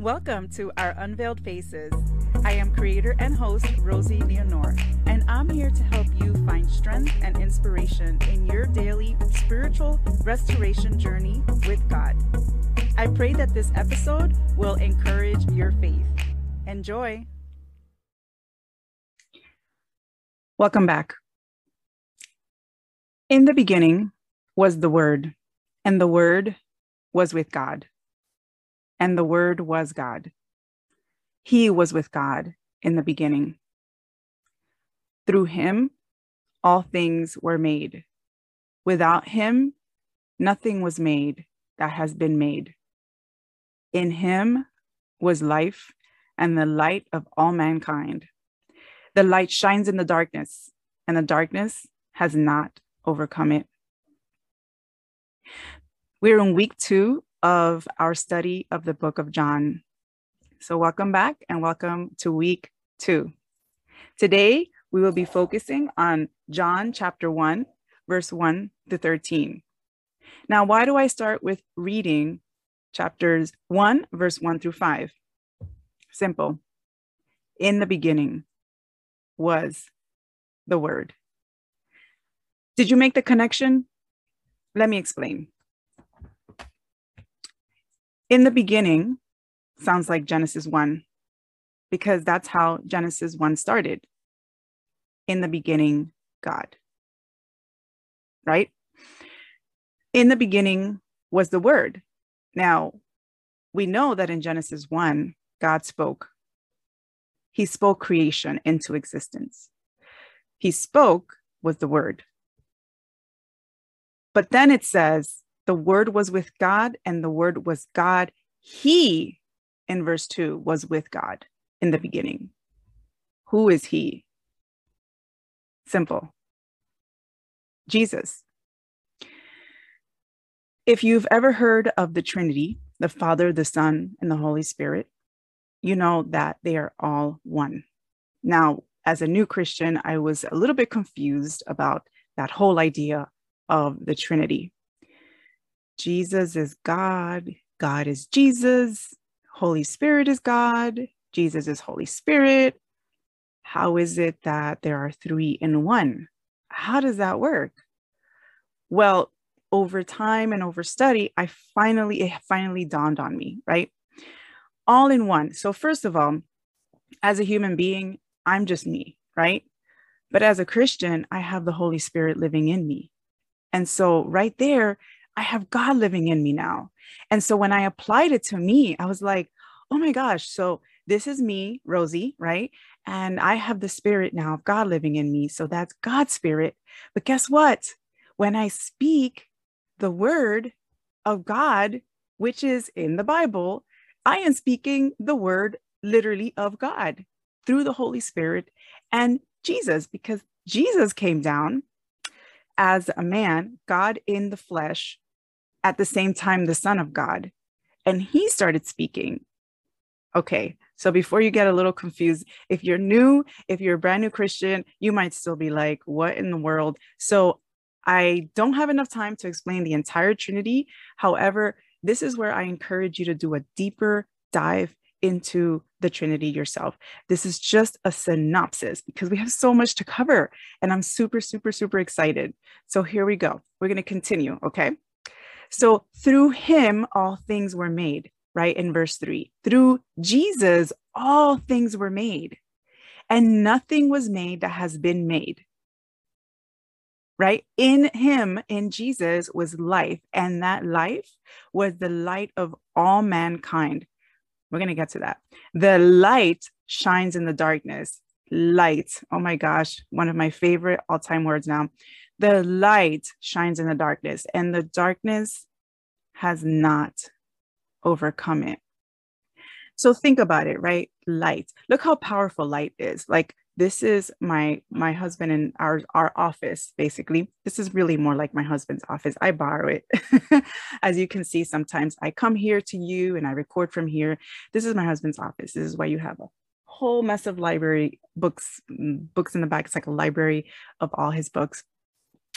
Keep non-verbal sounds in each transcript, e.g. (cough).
Welcome to our Unveiled Faces. I am creator and host Rosie Leonore, and I'm here to help you find strength and inspiration in your daily spiritual restoration journey with God. I pray that this episode will encourage your faith. Enjoy. Welcome back. In the beginning was the Word, and the Word was with God and the Word was God. He was with God in the beginning. Through him, all things were made. Without him, nothing was made that has been made. In him was life and the light of all mankind. The light shines in the darkness, and the darkness has not overcome it. We're in week two of our study of the book of John. So, welcome back and welcome to week two. Today, we will be focusing on John chapter 1, verse 1 to 13. Now, why do I start with reading chapters 1, verse 1 through 5? Simple. In the beginning was the Word. Did you make the connection? Let me explain. In the beginning sounds like Genesis 1 because that's how Genesis 1 started. In the beginning, God. Right? In the beginning was the Word. Now, we know that in Genesis 1, God spoke. He spoke creation into existence. He spoke with the Word. But then it says, the word was with God and the word was God. He, in verse 2, was with God in the beginning. Who is he? Simple. Jesus. If you've ever heard of the Trinity, the Father, the Son, and the Holy Spirit, you know that they are all one. Now, as a new Christian, I was a little bit confused about that whole idea of the Trinity. Jesus is God, God is Jesus, Holy Spirit is God, Jesus is Holy Spirit. How is it that there are three in one? How does that work? Well, over time and over study, I finally, it finally dawned on me, right? All in one. So, first of all, as a human being, I'm just me, right? But as a Christian, I have the Holy Spirit living in me. And so, right there, I have God living in me now. And so when I applied it to me, I was like, oh my gosh. So this is me, Rosie, right? And I have the spirit now of God living in me. So that's God's spirit. But guess what? When I speak the word of God, which is in the Bible, I am speaking the word literally of God through the Holy Spirit and Jesus, because Jesus came down as a man, God in the flesh, at the same time the Son of God. And he started speaking. Okay, so before you get a little confused, if you're new, if you're a brand new Christian, you might still be like, what in the world? So I don't have enough time to explain the entire Trinity. However, this is where I encourage you to do a deeper dive into the Trinity yourself. This is just a synopsis because we have so much to cover and I'm super, super, super excited. So here we go. We're going to continue. Okay. So through him, all things were made, right? In verse three, through Jesus, all things were made, and nothing was made that has been made. Right? In him, in Jesus, was life, and that life was the light of all mankind. We're going to get to that. The light shines in the darkness. Light. Oh my gosh, one of my favorite all time words now the light shines in the darkness, and the darkness has not overcome it. So think about it, right? Light. Look how powerful light is. Like this is my my husband and our our office basically. This is really more like my husband's office. I borrow it. (laughs) As you can see sometimes I come here to you and I record from here. This is my husband's office. This is why you have a whole mess of library books mm, books in the back. It's like a library of all his books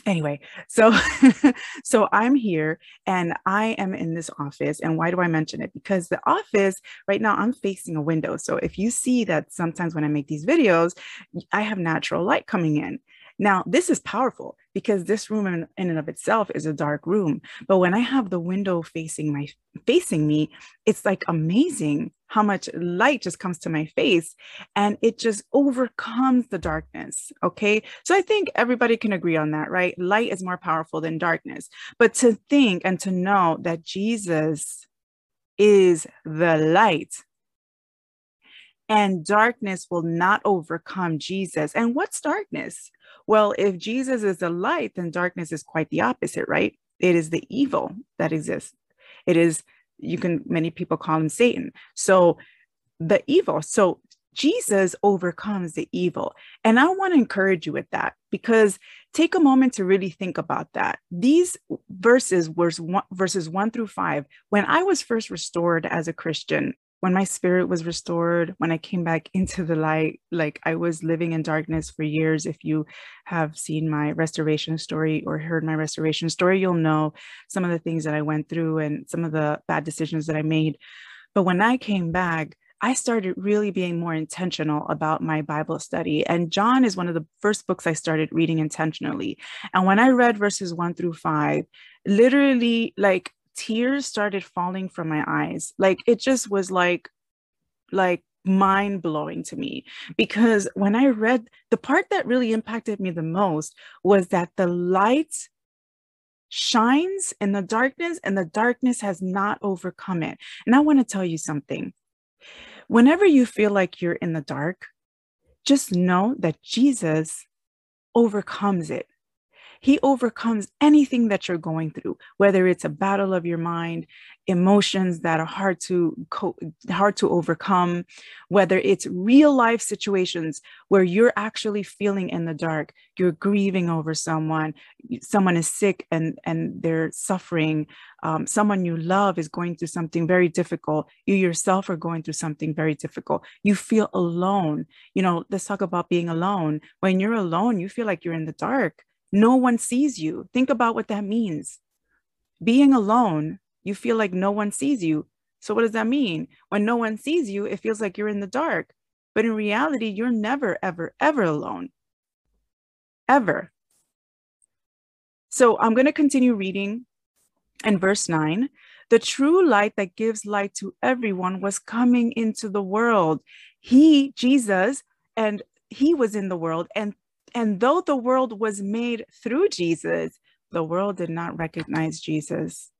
anyway so (laughs) so i'm here and i am in this office and why do i mention it? Because the office right now i'm facing a window. So if you see that sometimes when i make these videos i have natural light coming in now, this is powerful because this room in, in, and of itself is a dark room. But when I have the window facing my facing me, it's like amazing how much light just comes to my face and it just overcomes the darkness. Okay. So I think everybody can agree on that, right? Light is more powerful than darkness. But to think and to know that Jesus is the light and darkness will not overcome Jesus. And what's darkness? Well, if Jesus is the light, then darkness is quite the opposite, right? It is the evil that exists. It is, you can, many people call him Satan. So the evil. So Jesus overcomes the evil. And I want to encourage you with that because take a moment to really think about that. These verses, verse one, verses one through five, when I was first restored as a Christian, when my spirit was restored, when I came back into the light, like I was living in darkness for years. If you have seen my restoration story or heard my restoration story, you'll know some of the things that I went through and some of the bad decisions that I made. But when I came back, I started really being more intentional about my Bible study. And John is one of the first books I started reading intentionally. And when I read verses one through five, literally, like tears started falling from my eyes. Like it just was like, like mind blowing to me because when I read the part that really impacted me the most was that the light shines in the darkness and the darkness has not overcome it. And I want to tell you something. Whenever you feel like you're in the dark, just know that Jesus overcomes it. He overcomes anything that you're going through, whether it's a battle of your mind, emotions that are hard to co- hard to overcome, whether it's real life situations where you're actually feeling in the dark, you're grieving over someone, someone is sick and and they're suffering, um, someone you love is going through something very difficult, you yourself are going through something very difficult. You feel alone. You know, let's talk about being alone. When you're alone, you feel like you're in the dark no one sees you. Think about what that means. Being alone, you feel like no one sees you. So, what does that mean? When no one sees you, it feels like you're in the dark. But in reality, you're never, ever, ever alone. Ever. So, I'm going to continue reading in verse 9. The true light that gives light to everyone was coming into the world. He, Jesus, and he was in the world, and and though the world was made through Jesus, the world did not recognize Jesus.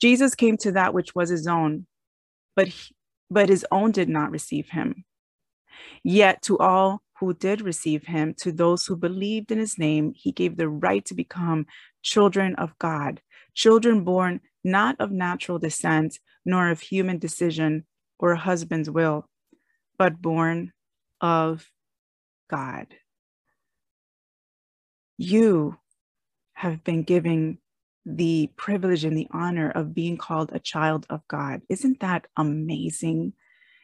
Jesus came to that which was his own, but, he, but his own did not receive him. Yet to all who did receive him, to those who believed in his name, he gave the right to become children of God, children born not of natural descent, nor of human decision or a husband's will, but born of God you have been given the privilege and the honor of being called a child of God. Isn't that amazing?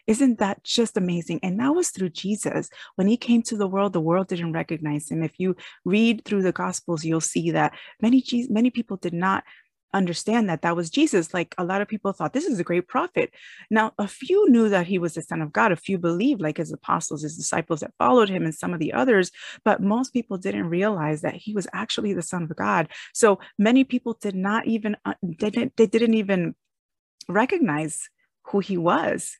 Isn't that just amazing? And that was through Jesus. When he came to the world, the world didn't recognize him. If you read through the gospels, you'll see that many many people did not understand that that was Jesus. Like a lot of people thought this is a great prophet. Now, a few knew that he was the son of God. A few believed, like his apostles, his disciples that followed him, and some of the others. But most people didn't realize that he was actually the son of God. So many people did not even uh, didn't, they didn't even recognize who he was.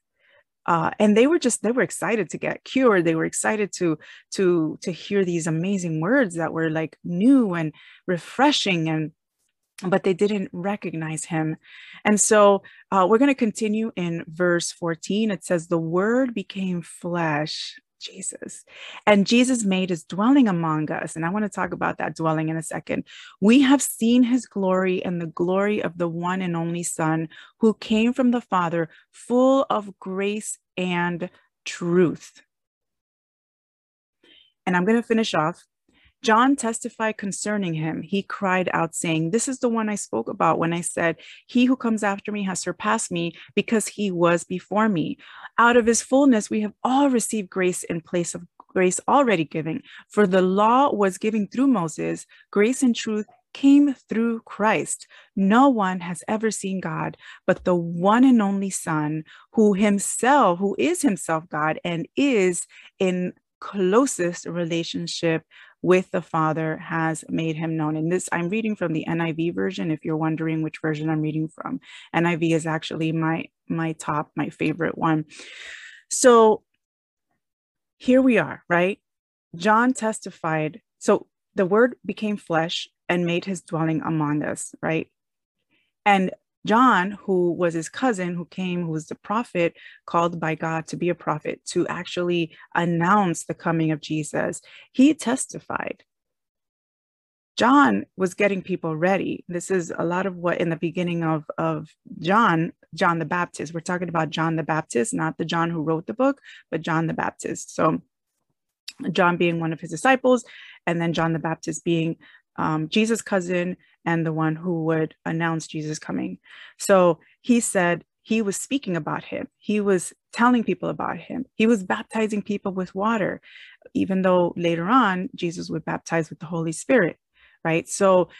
Uh, and they were just they were excited to get cured they were excited to to to hear these amazing words that were like new and refreshing and but they didn't recognize him. And so uh, we're going to continue in verse 14. It says, The word became flesh. Jesus. And Jesus made his dwelling among us. And I want to talk about that dwelling in a second. We have seen his glory and the glory of the one and only Son who came from the Father, full of grace and truth. And I'm going to finish off John testified concerning him. He cried out, saying, This is the one I spoke about when I said, He who comes after me has surpassed me because he was before me. Out of his fullness, we have all received grace in place of grace already given. For the law was given through Moses, grace and truth came through Christ. No one has ever seen God but the one and only Son, who himself, who is himself God and is in closest relationship with the Father has made him known. And this, I'm reading from the NIV version. If you're wondering which version I'm reading from, NIV is actually my my top, my favorite one. So here we are, right? John testified. So the word became flesh and made his dwelling among us, right? And John, who was his cousin, who came, who was the prophet called by God to be a prophet, to actually announce the coming of Jesus, he testified. John was getting people ready. This is a lot of what in the beginning of, of John, John the Baptist. We're talking about John the Baptist, not the John who wrote the book, but John the Baptist. So, John being one of his disciples, and then John the Baptist being um, Jesus' cousin and the one who would announce Jesus coming. So he said he was speaking about him. He was telling people about him. He was baptizing people with water, even though later on Jesus would baptize with the Holy Spirit, right? So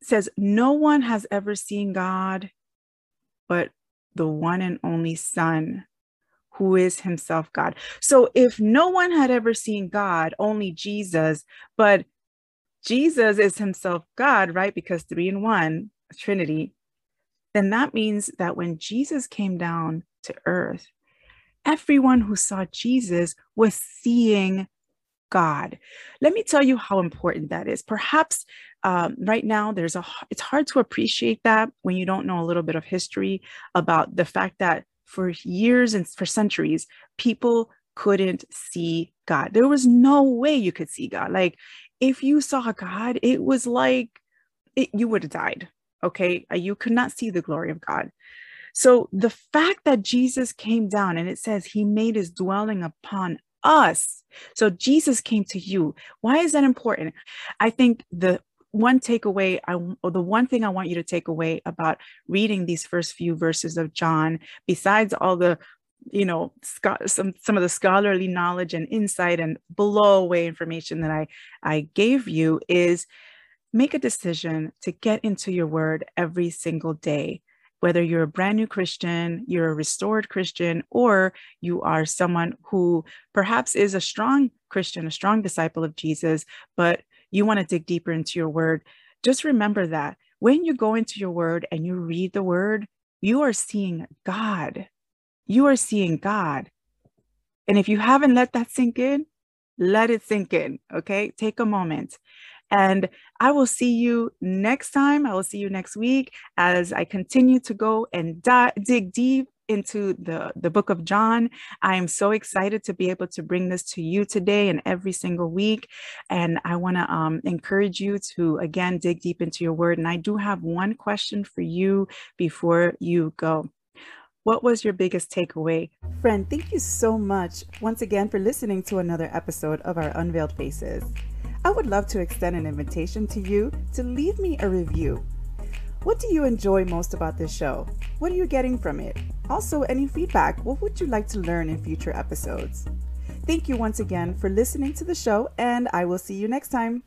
says, No one has ever seen God but the one and only Son who is himself God. So if no one had ever seen God, only Jesus, but Jesus is himself God, right? Because three in one, Trinity, then that means that when Jesus came down to earth, everyone who saw Jesus was seeing God. Let me tell you how important that is. Perhaps um, right now there's a it's hard to appreciate that when you don't know a little bit of history about the fact that for years and for centuries people couldn't see God. There was no way you could see God. Like if you saw God, it was like it, you would have died. Okay. Uh, you could not see the glory of God. So the fact that Jesus came down and it says he made his dwelling upon us. So Jesus came to you. Why is that important? I think the one takeaway I or the one thing I want you to take away about reading these first few verses of John, besides all the you know some some of the scholarly knowledge and insight and blow away information that i i gave you is make a decision to get into your word every single day. Whether you're a brand new christian you're a restored christian or you are someone who perhaps is a strong christian a strong disciple of jesus but you want to dig deeper into your word just remember that when you go into your word and you read the word you are seeing god you are seeing God. And if you haven't let that sink in, let it sink in. Okay. Take a moment. And I will see you next time. I will see you next week as I continue to go and di- dig deep into the, the book of John. I am so excited to be able to bring this to you today and every single week. And I want to um, encourage you to, again, dig deep into your word. And I do have one question for you before you go. What was your biggest takeaway? Friend, thank you so much once again for listening to another episode of our Unveiled Faces. I would love to extend an invitation to you to leave me a review. What do you enjoy most about this show? What are you getting from it? Also, any feedback? What would you like to learn in future episodes? Thank you once again for listening to the show, and I will see you next time.